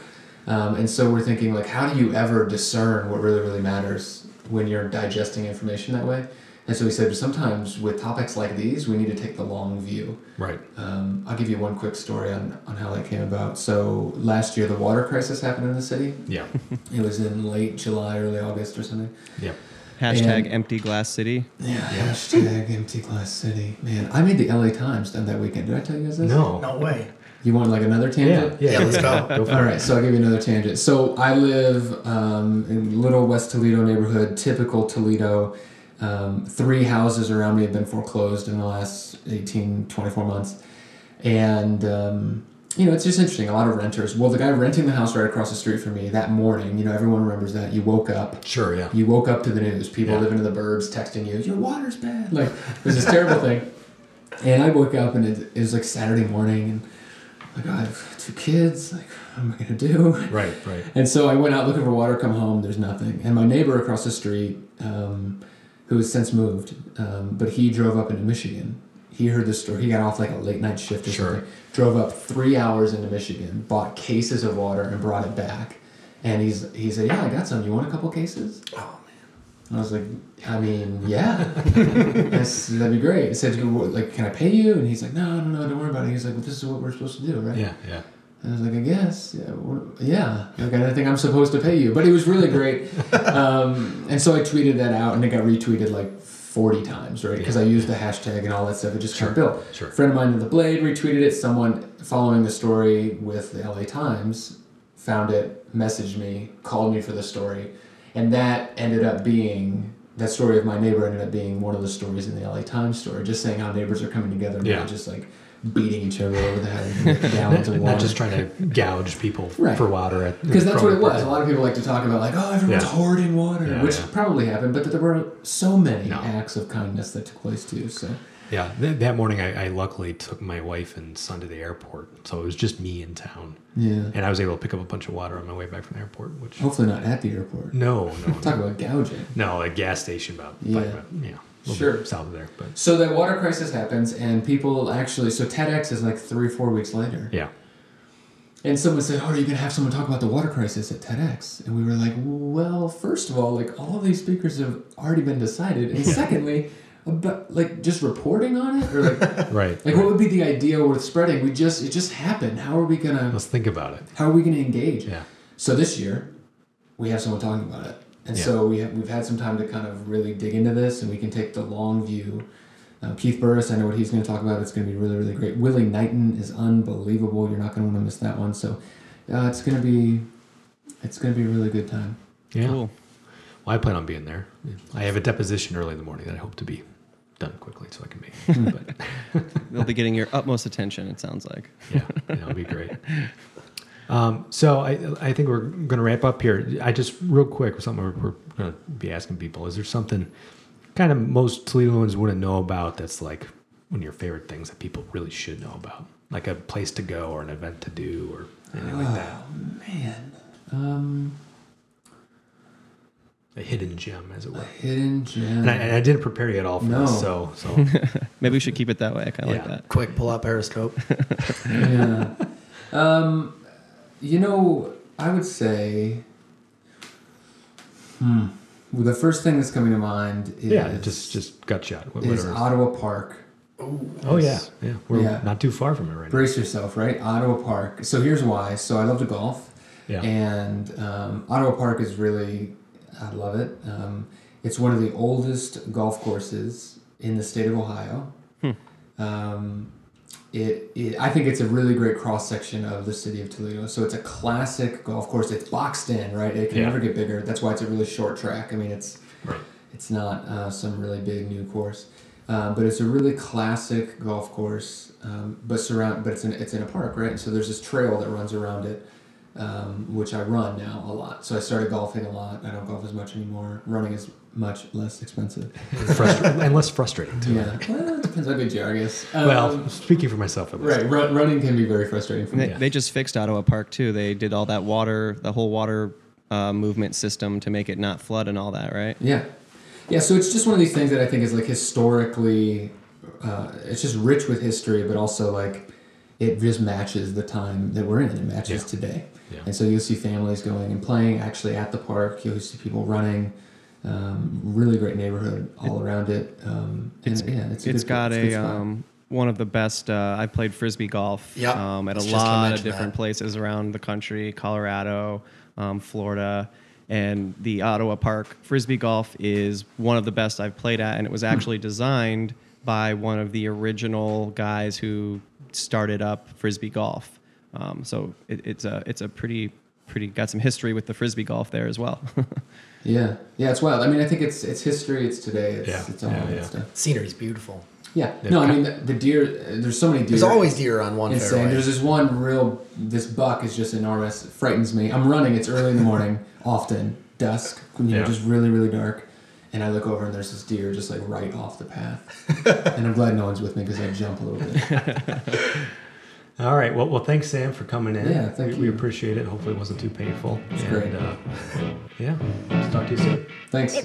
Um, and so we're thinking, like, how do you ever discern what really, really matters when you're digesting information that way? And so he said, sometimes with topics like these, we need to take the long view. Right. Um, I'll give you one quick story on, on how that came about. So last year, the water crisis happened in the city. Yeah. It was in late July, early August or something. Yep. Hashtag And- empty glass city. Yeah, hashtag empty glass city. Man, I made the LA Times done that weekend. Did I tell you guys this? No. No way. You want like another tangent? Yeah. Yeah, let's go. Go for All it. right, so I'll give you another tangent. So I live um, in little West Toledo neighborhood, typical Toledo. Um, three houses around me have been foreclosed in the last 18, 24 months. And, um, you know, it's just interesting. A lot of renters. Well, the guy renting the house right across the street from me that morning, you know, everyone remembers that. You woke up. Sure. Yeah. You woke up to the news. People Yeah. living in the burbs texting you, your water's bad. Like, it was this terrible thing. And I woke up and it, it was like Saturday morning and like, I have two kids. Like, what am I going to do? Right. Right. And so I went out looking for water, come home, there's nothing. And my neighbor across the street, um, who has since moved, um, but he drove up into Michigan. He heard the story. He got off like a late night shift or Sure. something. Drove up three hours into Michigan, bought cases of water, and brought it back. And he's he said, "Yeah, I got some. You want a couple cases?" Oh man! And I was like, "I mean, yeah, That's, that'd be great." I said, "Like, can I pay you?" And he's like, "No, no, no, don't worry about it." He's like, "Well, this is what we're supposed to do, right?" Yeah. Yeah. And I was like, I guess, yeah, yeah. Like, I think I'm supposed to pay you, but it was really great. um, and so I tweeted that out, and it got retweeted like 40 times, right? Because I used the hashtag and all that stuff. It just kind of built. Sure. A friend of mine in the Blade retweeted it. Someone following the story with the LA Times found it, messaged me, called me for the story, and that ended up being. That story of my neighbor ended up being one of the stories in the LA Times story, just saying how neighbors are coming together and Yeah. just like beating each other over the head with gallons of water. Not just trying to gouge people Right. for water Because that's what it was. Kroger A lot of people like to talk about like, oh, everyone's Yeah. hoarding water, Yeah, which yeah. probably happened, but there were so many No. acts of kindness that took place too. So Yeah, th- that morning I, I luckily took my wife and son to the airport, so it was just me in town, yeah, and I was able to pick up a bunch of water on my way back from the airport. Which hopefully not at the airport. no, no, Talk about gouging. no, a gas station about Yeah. five, mi- yeah, a little Sure. south of there, but So that water crisis happens, and people actually. So TEDx is like three, four weeks later, yeah, and someone said, "Oh, are you gonna have someone talk about the water crisis at TEDx?" And we were like, "Well, first of all, like all of these speakers have already been decided, and secondly, about like just reporting on it or like." right. Like, what would be the idea worth spreading? We just, it just happened. How are we gonna, Let's think about it. how are we gonna engage? Yeah, So this year, we have someone talking about it, and Yeah. so we have, we've had some time to kind of really dig into this, and we can take the long view. Uh, Keith Burris, I know what he's going to talk about. It's going to be really, really great. Willie Knighton is unbelievable. You're not going to want to miss that one. So, uh, it's going to be, it's going to be a really good time. yeah. Cool. Well, I plan on being there. I have a deposition early in the morning that I hope to be done quickly so I can make. it. but They'll be getting your utmost attention. It sounds like. yeah, that'll be great. Um, so I, I think we're going to wrap up here. I just real quick something we're, we're going to be asking people. Is there something kind of most Toledoans wouldn't know about that's like one of your favorite things that people really should know about, like a place to go or an event to do or anything like that? Oh, man. Um, A hidden gem, as it a were. hidden gem. And I, and I didn't prepare you at all for No. this, so so Maybe we should keep it that way. I kind of Yeah. like that. Quick, pull up Periscope. yeah. Um, you know, I would say, hmm, well, the first thing that's coming to mind is yeah, just just gut shot. wh- is Ottawa Park. Oh yeah, yeah. We're Yeah. not too far from it right now. Brace yourself, right? Ottawa Park. So here's why. So I love to golf, Yeah. and um, Ottawa Park is really, I love it. Um, it's one of the oldest golf courses in the state of Ohio. Um, it, it, I think it's a really great cross section of the city of Toledo. So it's a classic golf course. It's boxed in, right? It can Yeah. never get bigger. That's why it's a really short track. I mean, it's Right. it's not uh, some really big new course, uh, but it's a really classic golf course. Um, but surround, but it's in it's in a park, right? So there's this trail that runs around it, um, which I run now a lot. So I started golfing a lot. I don't golf as much anymore. Running is much less expensive. And, frustra- and less frustrating too. Yeah, well, it depends how good you are, I guess. Well, Um, speaking for myself, at least. right. Run, running can be very frustrating for And me. They, they just fixed Ottawa Park too. They did all that water, the whole water uh, movement system to make it not flood and all that, right? Yeah, yeah. So it's just one of these things that I think is like historically, uh, it's just rich with history, but also like it just matches the time that we're in. It matches Yeah. today, Yeah. and so you'll see families going and playing actually at the park. You'll see people running. Um, really great neighborhood all around it. Um, and yeah, it's a it's good- got it's a spot. um, one of the best. Uh, I played frisbee golf Yep. um, at a Was just lot of different that. places around the country, Colorado, um, Florida, and the Ottawa Park frisbee golf is one of the best I've played at, and it was actually designed by one of the original guys who started up frisbee golf. Um, so it, it's a it's a pretty pretty got some history with the frisbee golf there as well. Yeah, yeah, it's wild. I mean, I think it's it's history. It's today. It's, Yeah, it's all yeah, that yeah. stuff. Scenery's beautiful. Yeah. Yeah. No, I mean the, the deer. There's so many deer. There's always deer on one insane. fairway. There's this one real. This buck is just enormous. It frightens me. I'm running. It's early in the morning. often dusk. You know, Yeah. just really really dark. And I look over and there's this deer just like right off the path. and I'm glad no one's with me because I jump a little bit. All right. Well, well, thanks, Sam, for coming in. Yeah, thank we, we appreciate it. Hopefully, it wasn't too painful. It's and, great. Uh, yeah. Let's talk to you soon. Thanks.